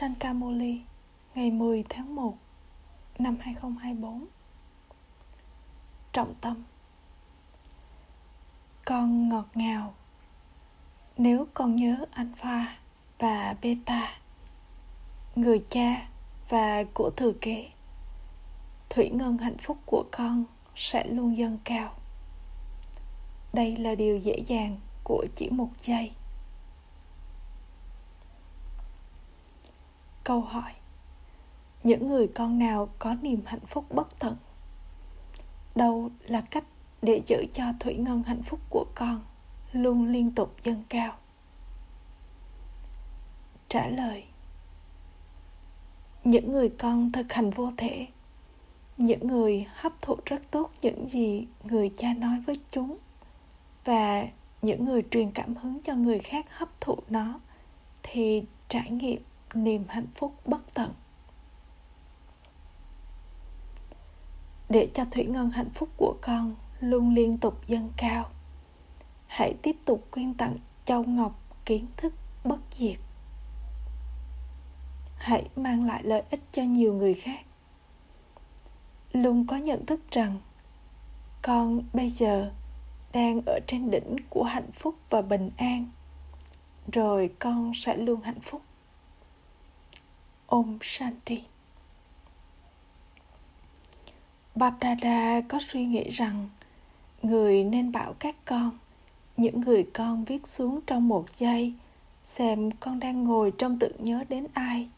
Sankamoli, ngày 10 tháng 1 năm 2024 Trọng tâm. Con ngọt ngào. Nếu con nhớ alpha và beta, Người cha và của thừa kế, Thủy ngân hạnh phúc của con sẽ luôn dâng cao. Đây là điều dễ dàng của chỉ một giây. Câu hỏi, những người con nào có niềm hạnh phúc bất tận? Đâu là cách để giữ cho thủy ngân hạnh phúc của con luôn liên tục dâng cao? Trả lời, những người con thực hành vô thể, những người hấp thụ rất tốt những gì người cha nói với chúng và những người truyền cảm hứng cho người khác hấp thụ nó thì trải nghiệm niềm hạnh phúc bất tận. Để cho thủy ngân hạnh phúc của con luôn liên tục dâng cao, hãy tiếp tục quyên tặng châu ngọc kiến thức bất diệt. Hãy mang lại lợi ích cho nhiều người khác. Luôn có nhận thức rằng con bây giờ đang ở trên đỉnh của hạnh phúc và bình an, rồi con sẽ luôn hạnh phúc. Om Shanti. Babdada có suy nghĩ rằng người nên bảo các con, những người con viết xuống trong một giây, xem con đang ngồi trong tự nhớ đến ai.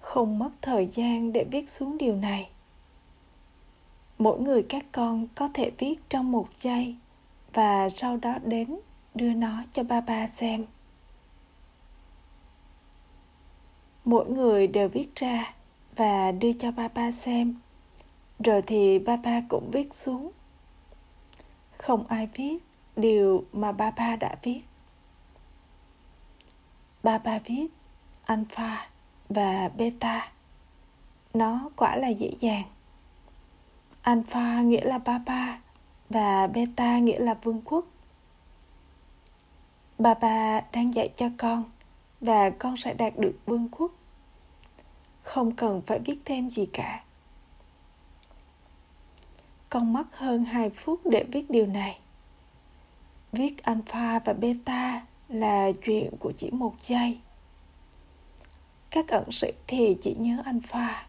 Không mất thời gian để viết xuống điều này. Mỗi người các con có thể viết trong một giây và sau đó đến đưa nó cho ba ba xem. Mỗi người đều viết ra và đưa cho ba ba xem. Rồi thì ba ba cũng viết xuống. Không ai viết điều mà ba ba đã viết. Ba ba viết alpha và beta. Nó quả là dễ dàng. Alpha nghĩa là ba ba và beta nghĩa là vương quốc. Ba ba đang dạy cho con và con sẽ đạt được vương quốc. Không cần phải viết thêm gì cả. Con mất hơn 2 phút để viết điều này. Viết alpha và beta là chuyện của chỉ một giây. Các ẩn sĩ thì chỉ nhớ alpha.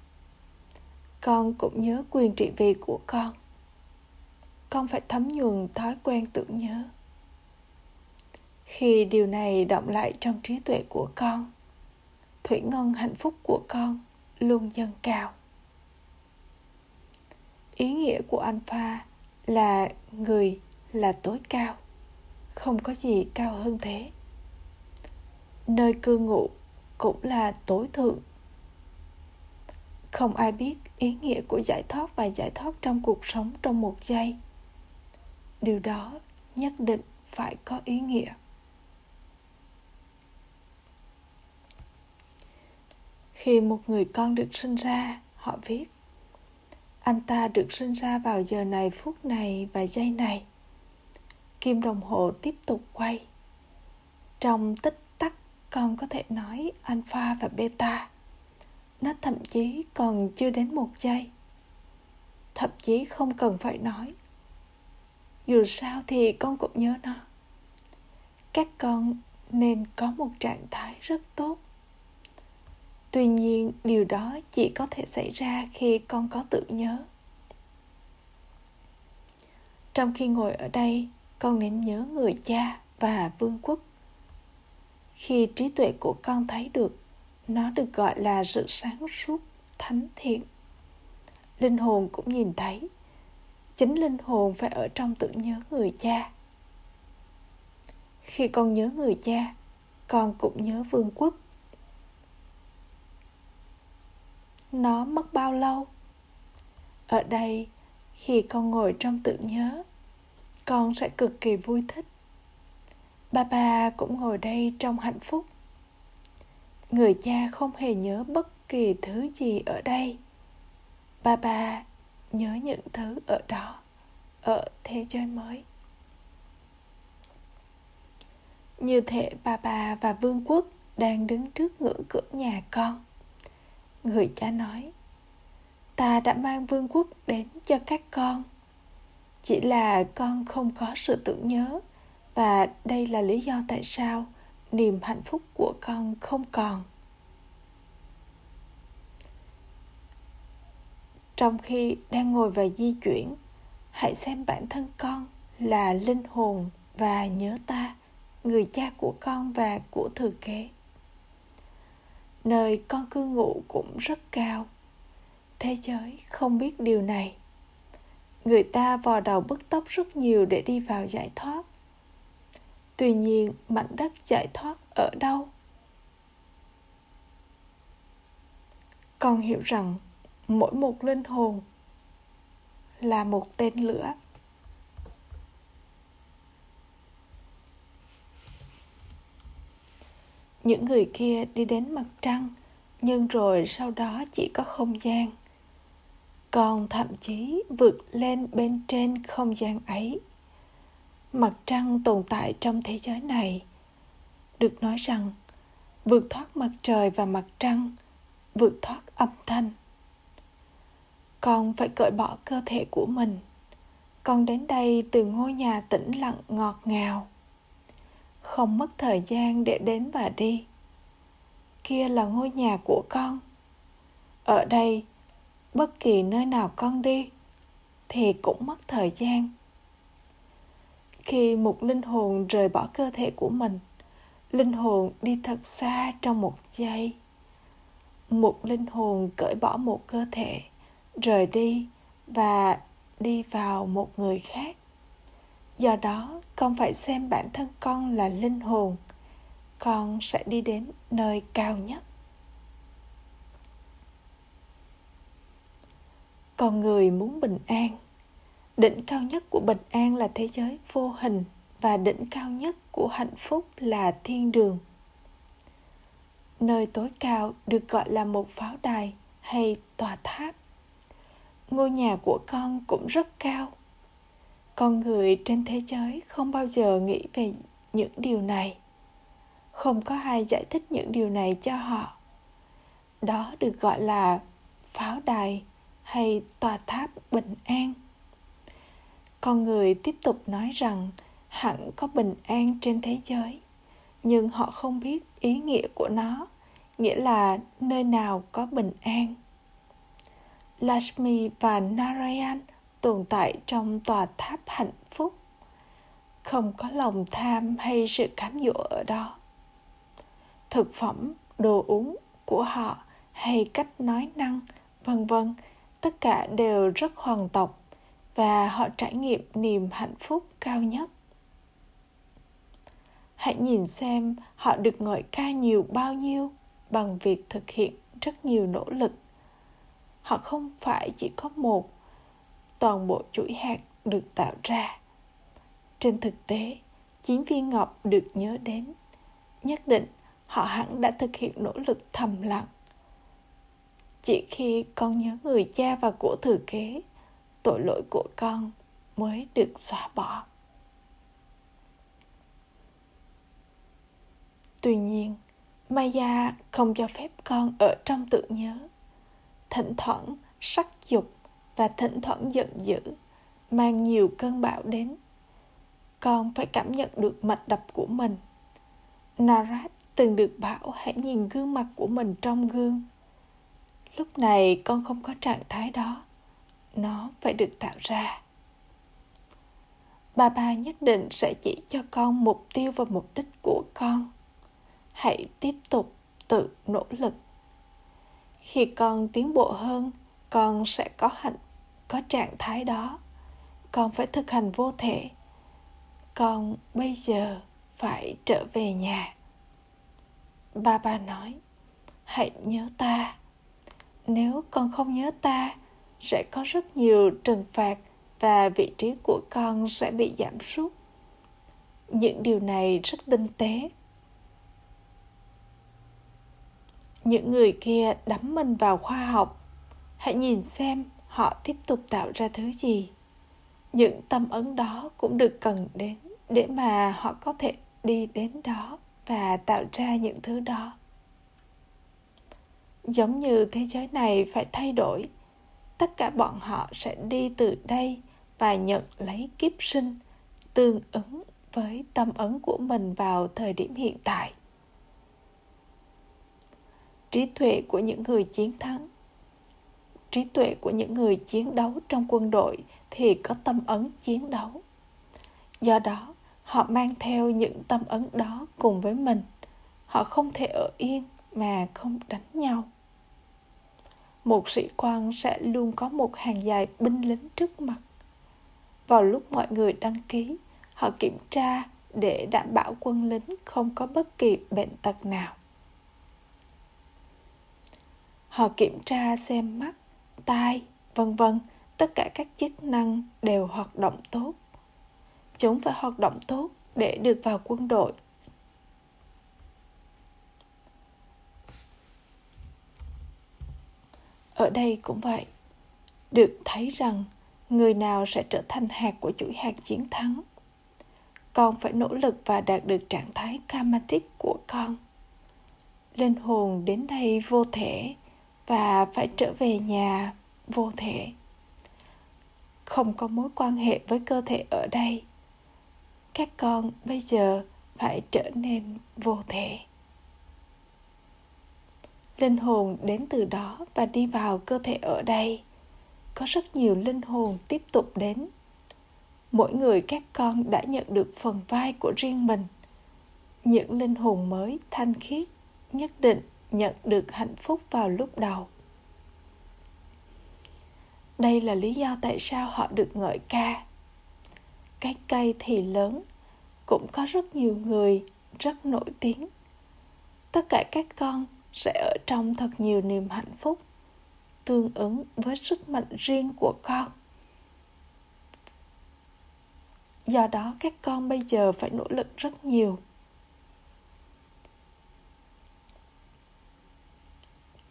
Con cũng nhớ quyền trị vì của con. Con phải thấm nhuần thói quen tưởng nhớ khi điều này động lại trong trí tuệ của con, thủy ngân hạnh phúc của con luôn dâng cao. Ý nghĩa của alpha là người là tối cao, không có gì cao hơn thế. Nơi cư ngụ cũng là tối thượng. Không ai biết ý nghĩa của giải thoát và giải thoát trong cuộc sống trong một giây. Điều đó nhất định phải có ý nghĩa. Khi một người con được sinh ra, họ viết, anh ta được sinh ra vào giờ này phút này và giây này. Kim đồng hồ tiếp tục quay. Trong tích tắc, con có thể nói alpha và beta. Nó thậm chí còn chưa đến một giây. Thậm chí không cần phải nói. Dù sao thì con cũng nhớ nó. Các con nên có một trạng thái rất tốt tuy nhiên, điều đó chỉ có thể xảy ra khi con có tự nhớ. Trong khi ngồi ở đây, con nên nhớ người cha và vương quốc. Khi trí tuệ của con thấy được, nó được gọi là sự sáng suốt, thánh thiện. Linh hồn cũng nhìn thấy. Chính linh hồn phải ở trong tự nhớ người cha. Khi con nhớ người cha, con cũng nhớ vương quốc. Nó mất bao lâu? Ở đây, khi con ngồi trong tự nhớ, con sẽ cực kỳ vui thích. Ba ba cũng ngồi đây trong hạnh phúc. Người cha không hề nhớ bất kỳ thứ gì ở đây. Ba ba nhớ những thứ ở đó, ở thế giới mới. Như thể bà bà và vương quốc đang đứng trước ngưỡng cửa nhà con người cha nói, ta đã mang vương quốc đến cho các con. Chỉ là con không có sự tưởng nhớ, và đây là lý do tại sao niềm hạnh phúc của con không còn. Trong khi đang ngồi và di chuyển, hãy xem bản thân con là linh hồn và nhớ ta, người cha của con và của thừa kế nơi con cư ngụ cũng rất cao. Thế giới không biết điều này. Người ta vò đầu bứt tóc rất nhiều để đi vào giải thoát. Tuy nhiên, mảnh đất giải thoát ở đâu? Con hiểu rằng mỗi một linh hồn là một tên lửa. Những người kia đi đến mặt trăng, nhưng rồi sau đó chỉ có không gian. Còn thậm chí vượt lên bên trên không gian ấy. Mặt trăng tồn tại trong thế giới này. Được nói rằng, vượt thoát mặt trời và mặt trăng, vượt thoát âm thanh. Con phải cởi bỏ cơ thể của mình. Con đến đây từ ngôi nhà tĩnh lặng ngọt ngào không mất thời gian để đến và đi. Kia là ngôi nhà của con. Ở đây, bất kỳ nơi nào con đi, thì cũng mất thời gian. Khi một linh hồn rời bỏ cơ thể của mình, linh hồn đi thật xa trong một giây. Một linh hồn cởi bỏ một cơ thể, rời đi và đi vào một người khác do đó, con phải xem bản thân con là linh hồn. Con sẽ đi đến nơi cao nhất. Con người muốn bình an. Đỉnh cao nhất của bình an là thế giới vô hình và đỉnh cao nhất của hạnh phúc là thiên đường. Nơi tối cao được gọi là một pháo đài hay tòa tháp. Ngôi nhà của con cũng rất cao con người trên thế giới không bao giờ nghĩ về những điều này. Không có ai giải thích những điều này cho họ. Đó được gọi là pháo đài hay tòa tháp bình an. Con người tiếp tục nói rằng hẳn có bình an trên thế giới, nhưng họ không biết ý nghĩa của nó, nghĩa là nơi nào có bình an. Lashmi và Narayan tồn tại trong tòa tháp hạnh phúc. Không có lòng tham hay sự cám dỗ ở đó. Thực phẩm, đồ uống của họ hay cách nói năng, vân vân, tất cả đều rất hoàn tộc và họ trải nghiệm niềm hạnh phúc cao nhất. Hãy nhìn xem họ được ngợi ca nhiều bao nhiêu bằng việc thực hiện rất nhiều nỗ lực. Họ không phải chỉ có một toàn bộ chuỗi hạt được tạo ra. Trên thực tế chín viên ngọc được nhớ đến, nhất định họ hẳn đã thực hiện nỗ lực thầm lặng. Chỉ khi con nhớ người cha và của thừa kế, tội lỗi của con mới được xóa bỏ. Tuy nhiên, maya không cho phép con ở trong tự nhớ. Thỉnh thoảng sắc dục và thỉnh thoảng giận dữ, mang nhiều cơn bão đến. Con phải cảm nhận được mạch đập của mình. Narat từng được bảo hãy nhìn gương mặt của mình trong gương. Lúc này con không có trạng thái đó. Nó phải được tạo ra. Ba ba nhất định sẽ chỉ cho con mục tiêu và mục đích của con. Hãy tiếp tục tự nỗ lực. Khi con tiến bộ hơn, con sẽ có hạnh có trạng thái đó, con phải thực hành vô thể. Con bây giờ phải trở về nhà. Ba ba nói, hãy nhớ ta. Nếu con không nhớ ta, sẽ có rất nhiều trừng phạt và vị trí của con sẽ bị giảm sút. Những điều này rất tinh tế. Những người kia đắm mình vào khoa học. Hãy nhìn xem họ tiếp tục tạo ra thứ gì. Những tâm ấn đó cũng được cần đến để mà họ có thể đi đến đó và tạo ra những thứ đó. Giống như thế giới này phải thay đổi, tất cả bọn họ sẽ đi từ đây và nhận lấy kiếp sinh tương ứng với tâm ấn của mình vào thời điểm hiện tại. Trí tuệ của những người chiến thắng trí tuệ của những người chiến đấu trong quân đội thì có tâm ấn chiến đấu. Do đó, họ mang theo những tâm ấn đó cùng với mình. Họ không thể ở yên mà không đánh nhau. Một sĩ quan sẽ luôn có một hàng dài binh lính trước mặt. Vào lúc mọi người đăng ký, họ kiểm tra để đảm bảo quân lính không có bất kỳ bệnh tật nào. Họ kiểm tra xem mắt tai, vân vân, tất cả các chức năng đều hoạt động tốt. Chúng phải hoạt động tốt để được vào quân đội. Ở đây cũng vậy, được thấy rằng người nào sẽ trở thành hạt của chuỗi hạt chiến thắng, con phải nỗ lực và đạt được trạng thái karmatic của con. Linh hồn đến đây vô thể và phải trở về nhà vô thể. Không có mối quan hệ với cơ thể ở đây. Các con bây giờ phải trở nên vô thể. Linh hồn đến từ đó và đi vào cơ thể ở đây. Có rất nhiều linh hồn tiếp tục đến. Mỗi người các con đã nhận được phần vai của riêng mình. Những linh hồn mới thanh khiết, nhất định nhận được hạnh phúc vào lúc đầu đây là lý do tại sao họ được ngợi ca. Cái cây thì lớn, cũng có rất nhiều người, rất nổi tiếng. Tất cả các con sẽ ở trong thật nhiều niềm hạnh phúc, tương ứng với sức mạnh riêng của con. Do đó các con bây giờ phải nỗ lực rất nhiều.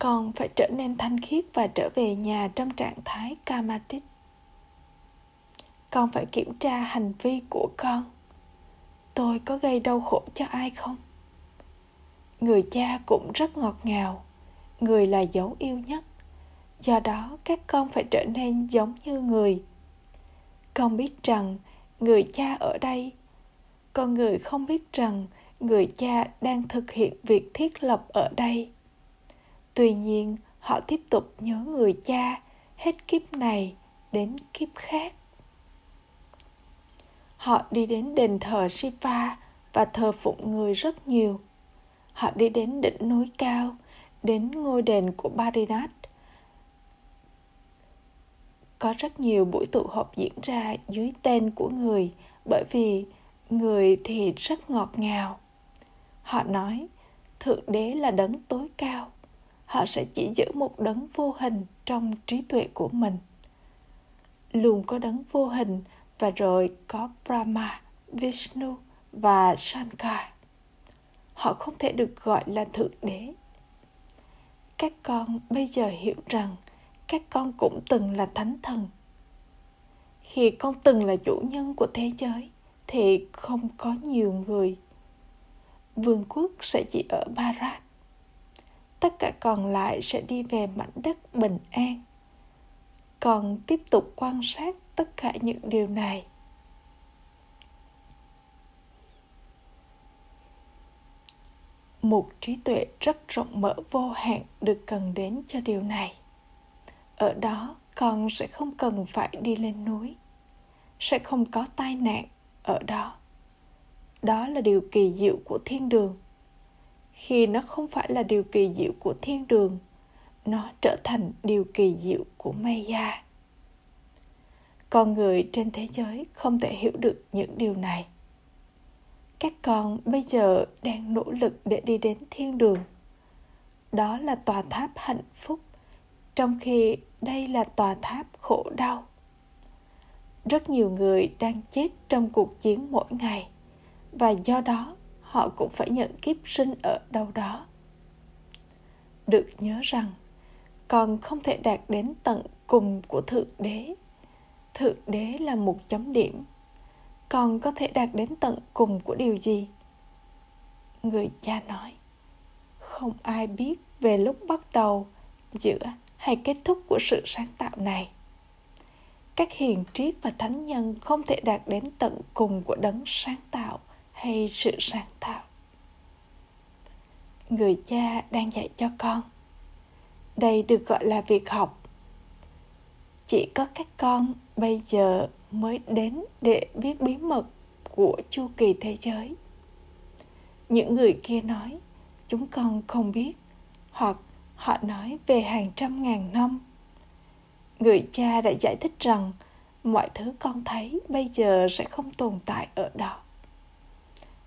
Còn phải trở nên thanh khiết và trở về nhà trong trạng thái kamatic con phải kiểm tra hành vi của con. Tôi có gây đau khổ cho ai không? Người cha cũng rất ngọt ngào. Người là dấu yêu nhất. Do đó, các con phải trở nên giống như người. Con biết rằng người cha ở đây, con người không biết rằng người cha đang thực hiện việc thiết lập ở đây tuy nhiên, họ tiếp tục nhớ người cha hết kiếp này đến kiếp khác. Họ đi đến đền thờ shiva và thờ phụng người rất nhiều. Họ đi đến đỉnh núi cao, đến ngôi đền của barinath có rất nhiều buổi tụ họp diễn ra dưới tên của người, bởi vì người thì rất ngọt ngào. Họ nói, thượng đế là đấng tối cao họ sẽ chỉ giữ một đấng vô hình trong trí tuệ của mình. Luôn có đấng vô hình và rồi có brahma, vishnu và shankar. Họ không thể được gọi là thượng đế. Các con bây giờ hiểu rằng các con cũng từng là thánh thần. Khi con từng là chủ nhân của thế giới, thì không có nhiều người. Vương quốc sẽ chỉ ở Barak tất cả còn lại sẽ đi về mảnh đất bình an. Còn tiếp tục quan sát tất cả những điều này. Một trí tuệ rất rộng mở vô hạn được cần đến cho điều này. Ở đó, con sẽ không cần phải đi lên núi. Sẽ không có tai nạn ở đó. Đó là điều kỳ diệu của thiên đường khi nó không phải là điều kỳ diệu của thiên đường, nó trở thành điều kỳ diệu của maya. Con người trên thế giới không thể hiểu được những điều này. Các con bây giờ đang nỗ lực để đi đến thiên đường. Đó là tòa tháp hạnh phúc, trong khi đây là tòa tháp khổ đau. Rất nhiều người đang chết trong cuộc chiến mỗi ngày, và do đó họ cũng phải nhận kiếp sinh ở đâu đó. Được nhớ rằng, con không thể đạt đến tận cùng của thượng đế. Thượng đế là một chấm điểm. Con có thể đạt đến tận cùng của điều gì? Người cha nói, không ai biết về lúc bắt đầu, giữa hay kết thúc của sự sáng tạo này. Các hiền triết và thánh nhân không thể đạt đến tận cùng của đấng sáng tạo hay sự sáng tạo. Người cha đang dạy cho con. Đây được gọi là việc học. Chỉ có các con bây giờ mới đến để biết bí mật của chu kỳ thế giới. Những người kia nói, chúng con không biết, hoặc họ nói về hàng trăm ngàn năm. Người cha đã giải thích rằng mọi thứ con thấy bây giờ sẽ không tồn tại ở đó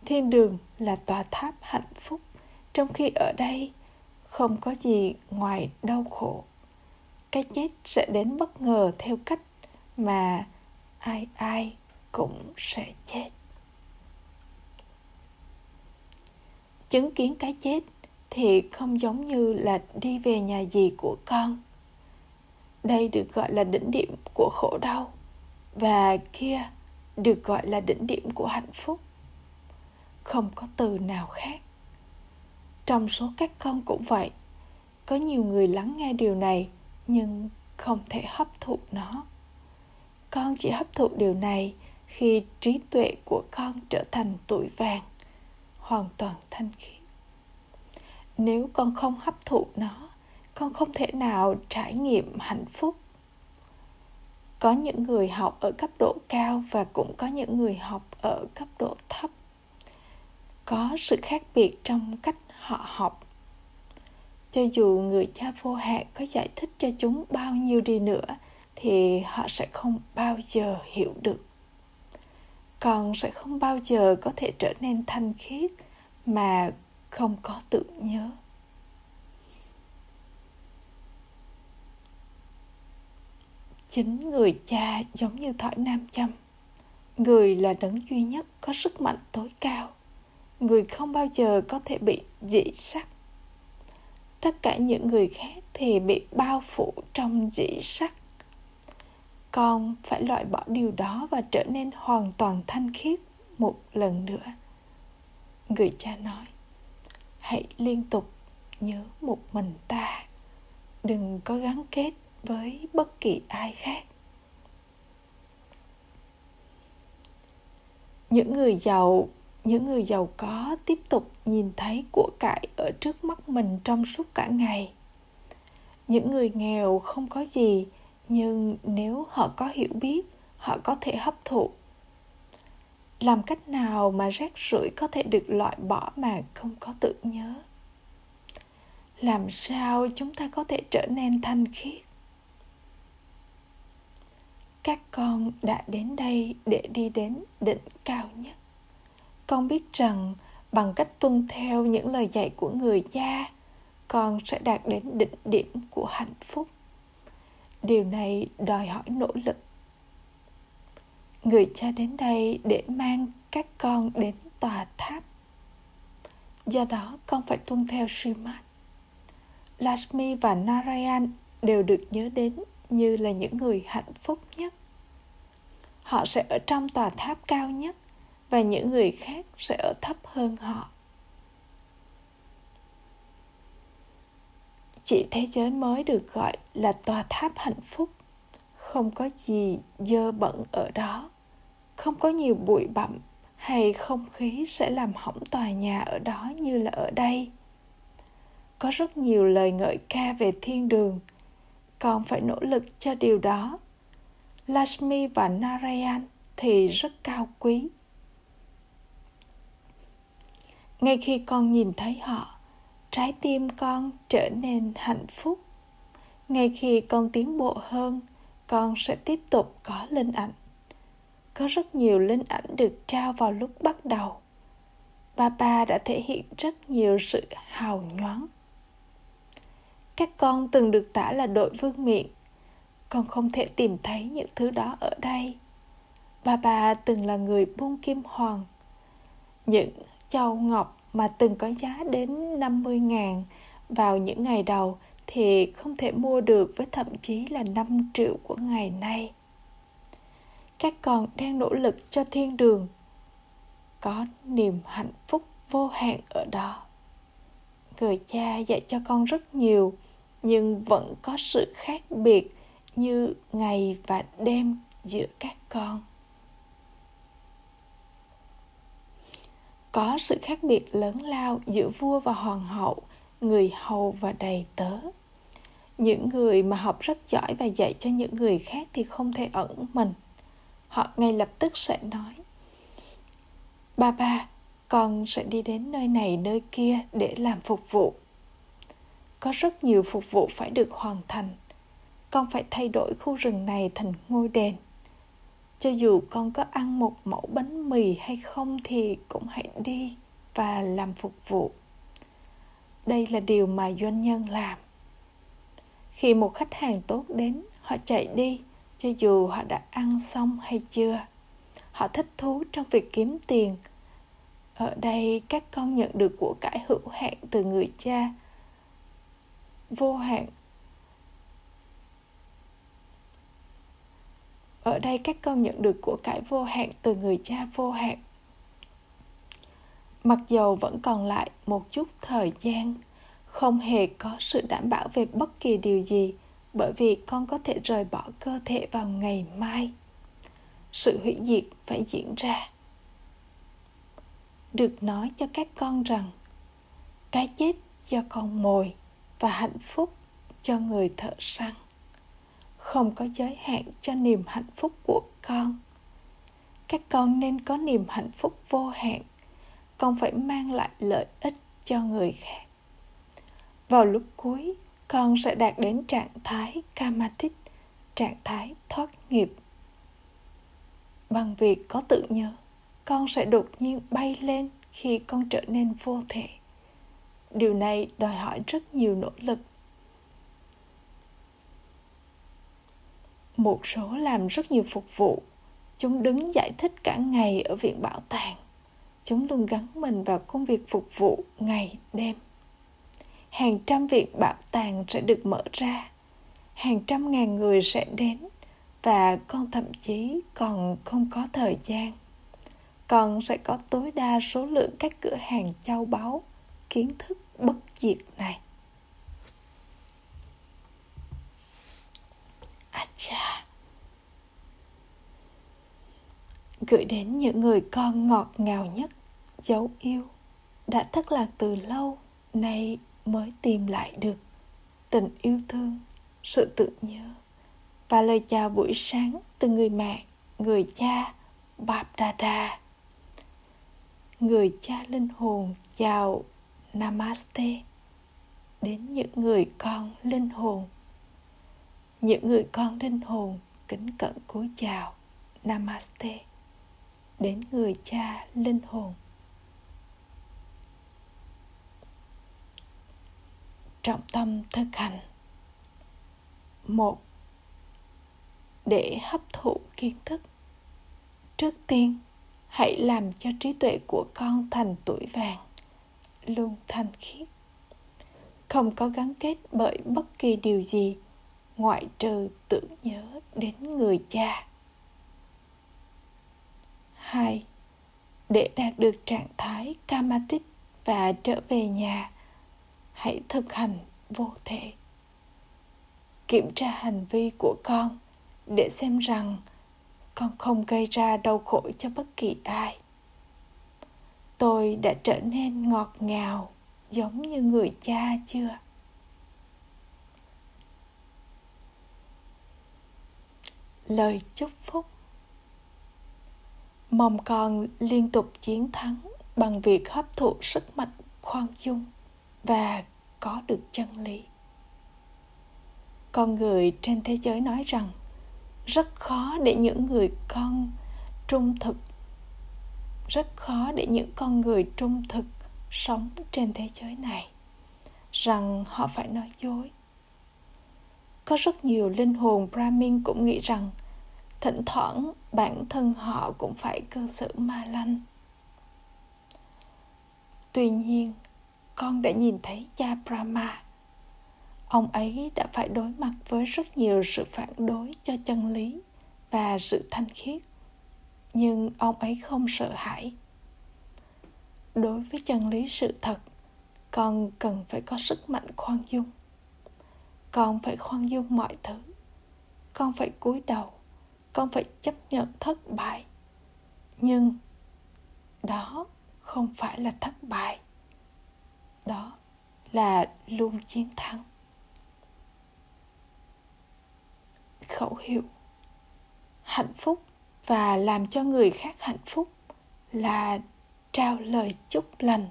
thiên đường là tòa tháp hạnh phúc, trong khi ở đây không có gì ngoài đau khổ. Cái chết sẽ đến bất ngờ theo cách mà ai ai cũng sẽ chết. Chứng kiến cái chết thì không giống như là đi về nhà gì của con. Đây được gọi là đỉnh điểm của khổ đau, và kia được gọi là đỉnh điểm của hạnh phúc không có từ nào khác. Trong số các con cũng vậy, có nhiều người lắng nghe điều này nhưng không thể hấp thụ nó. Con chỉ hấp thụ điều này khi trí tuệ của con trở thành tuổi vàng, hoàn toàn thanh khiết. Nếu con không hấp thụ nó, con không thể nào trải nghiệm hạnh phúc. Có những người học ở cấp độ cao và cũng có những người học ở cấp độ thấp có sự khác biệt trong cách họ học. Cho dù người cha vô hạn có giải thích cho chúng bao nhiêu đi nữa, thì họ sẽ không bao giờ hiểu được. Con sẽ không bao giờ có thể trở nên thanh khiết mà không có tự nhớ. Chính người cha giống như thỏi nam châm. Người là đấng duy nhất có sức mạnh tối cao người không bao giờ có thể bị dị sắc. Tất cả những người khác thì bị bao phủ trong dị sắc. Con phải loại bỏ điều đó và trở nên hoàn toàn thanh khiết một lần nữa. Người cha nói, hãy liên tục nhớ một mình ta. Đừng có gắn kết với bất kỳ ai khác. Những người giàu những người giàu có tiếp tục nhìn thấy của cải ở trước mắt mình trong suốt cả ngày. Những người nghèo không có gì, nhưng nếu họ có hiểu biết, họ có thể hấp thụ. Làm cách nào mà rác rưởi có thể được loại bỏ mà không có tự nhớ? Làm sao chúng ta có thể trở nên thanh khiết? Các con đã đến đây để đi đến đỉnh cao nhất con biết rằng bằng cách tuân theo những lời dạy của người cha, con sẽ đạt đến đỉnh điểm của hạnh phúc. Điều này đòi hỏi nỗ lực. Người cha đến đây để mang các con đến tòa tháp. Do đó, con phải tuân theo Srimad. Lakshmi và Narayan đều được nhớ đến như là những người hạnh phúc nhất. Họ sẽ ở trong tòa tháp cao nhất và những người khác sẽ ở thấp hơn họ. Chỉ thế giới mới được gọi là tòa tháp hạnh phúc. Không có gì dơ bẩn ở đó. Không có nhiều bụi bặm hay không khí sẽ làm hỏng tòa nhà ở đó như là ở đây. Có rất nhiều lời ngợi ca về thiên đường. Con phải nỗ lực cho điều đó. Lashmi và Narayan thì rất cao quý. Ngay khi con nhìn thấy họ, trái tim con trở nên hạnh phúc. Ngay khi con tiến bộ hơn, con sẽ tiếp tục có linh ảnh. Có rất nhiều linh ảnh được trao vào lúc bắt đầu. Ba ba đã thể hiện rất nhiều sự hào nhoáng. Các con từng được tả là đội vương miện con không thể tìm thấy những thứ đó ở đây bà bà từng là người buôn kim hoàng những châu ngọc mà từng có giá đến 50 ngàn vào những ngày đầu thì không thể mua được với thậm chí là 5 triệu của ngày nay. Các con đang nỗ lực cho thiên đường, có niềm hạnh phúc vô hạn ở đó người cha dạy cho con rất nhiều, nhưng vẫn có sự khác biệt như ngày và đêm giữa các con có sự khác biệt lớn lao giữa vua và hoàng hậu, người hầu và đầy tớ. Những người mà học rất giỏi và dạy cho những người khác thì không thể ẩn mình. Họ ngay lập tức sẽ nói, ba ba, con sẽ đi đến nơi này nơi kia để làm phục vụ. Có rất nhiều phục vụ phải được hoàn thành. Con phải thay đổi khu rừng này thành ngôi đền cho dù con có ăn một mẫu bánh mì hay không thì cũng hãy đi và làm phục vụ. Đây là điều mà doanh nhân làm. Khi một khách hàng tốt đến, họ chạy đi, cho dù họ đã ăn xong hay chưa. Họ thích thú trong việc kiếm tiền. Ở đây, các con nhận được của cải hữu hạn từ người cha. Vô hạn ở đây các con nhận được của cải vô hạn từ người cha vô hạn. Mặc dầu vẫn còn lại một chút thời gian, không hề có sự đảm bảo về bất kỳ điều gì, bởi vì con có thể rời bỏ cơ thể vào ngày mai. Sự hủy diệt phải diễn ra. Được nói cho các con rằng, cái chết cho con mồi và hạnh phúc cho người thợ săn không có giới hạn cho niềm hạnh phúc của con. Các con nên có niềm hạnh phúc vô hạn. Con phải mang lại lợi ích cho người khác. Vào lúc cuối, con sẽ đạt đến trạng thái kamatic trạng thái thoát nghiệp. Bằng việc có tự nhớ, con sẽ đột nhiên bay lên khi con trở nên vô thể. Điều này đòi hỏi rất nhiều nỗ lực một số làm rất nhiều phục vụ. Chúng đứng giải thích cả ngày ở viện bảo tàng. Chúng luôn gắn mình vào công việc phục vụ ngày, đêm. Hàng trăm viện bảo tàng sẽ được mở ra. Hàng trăm ngàn người sẽ đến và con thậm chí còn không có thời gian. Con sẽ có tối đa số lượng các cửa hàng châu báu, kiến thức bất diệt này. À cha gửi đến những người con ngọt ngào nhất, dấu yêu, đã thất lạc từ lâu, nay mới tìm lại được tình yêu thương, sự tự nhớ và lời chào buổi sáng từ người mẹ, người cha bạp đà đà người cha linh hồn chào Namaste. Đến những người con linh hồn những người con linh hồn kính cẩn cúi chào. Namaste. Đến người cha linh hồn. Trọng tâm thực hành. Một, để hấp thụ kiến thức. Trước tiên, hãy làm cho trí tuệ của con thành tuổi vàng, luôn thanh khiết. Không có gắn kết bởi bất kỳ điều gì ngoại trừ tưởng nhớ đến người cha. Hai, để đạt được trạng thái kamatic và trở về nhà, hãy thực hành vô thể. Kiểm tra hành vi của con để xem rằng con không gây ra đau khổ cho bất kỳ ai. Tôi đã trở nên ngọt ngào, giống như người cha chưa? Lời chúc phúc. Mong con liên tục chiến thắng bằng việc hấp thụ sức mạnh khoan dung và có được chân lý. Con người trên thế giới nói rằng, rất khó để những người con trung thực, rất khó để những con người trung thực sống trên thế giới này, rằng họ phải nói dối. Có rất nhiều linh hồn brahmin cũng nghĩ rằng thỉnh thoảng bản thân họ cũng phải cư xử ma lanh. Tuy nhiên, con đã nhìn thấy cha brahma. Ông ấy đã phải đối mặt với rất nhiều sự phản đối cho chân lý và sự thanh khiết, nhưng ông ấy không sợ hãi. Đối với chân lý sự thật, con cần phải có sức mạnh khoan dung. Con phải khoan dung mọi thứ. Con phải cúi đầu con phải chấp nhận thất bại. Nhưng đó không phải là thất bại. Đó là luôn chiến thắng. Khẩu hiệu hạnh phúc và làm cho người khác hạnh phúc là trao lời chúc lành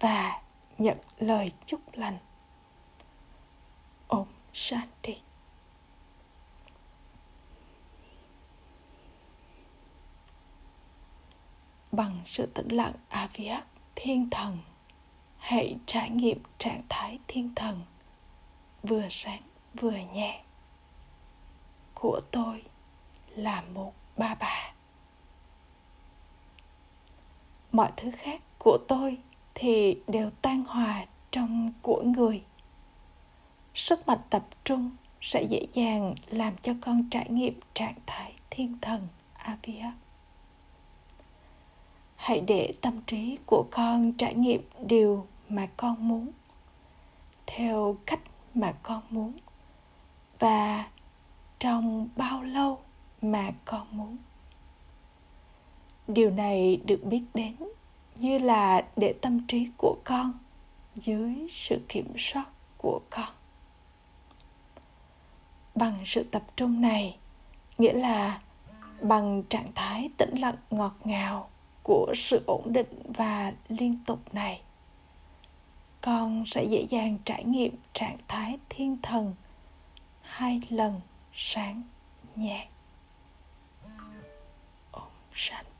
và nhận lời chúc lành. Om Shanti. Bằng sự tĩnh lặng Aviak thiên thần. Hãy trải nghiệm trạng thái thiên thần. Vừa sáng, vừa nhẹ. Của tôi là một ba bà mọi thứ khác của tôi thì đều tan hòa trong của người. Sức mạnh tập trung sẽ dễ dàng làm cho con trải nghiệm trạng thái thiên thần avia hãy để tâm trí của con trải nghiệm điều mà con muốn, theo cách mà con muốn, và trong bao lâu mà con muốn. Điều này được biết đến như là để tâm trí của con dưới sự kiểm soát của con. Bằng sự tập trung này, nghĩa là bằng trạng thái tĩnh lặng ngọt ngào của sự ổn định và liên tục này. Con sẽ dễ dàng trải nghiệm trạng thái thiên thần hai lần sáng nhẹ. Ổn Shanti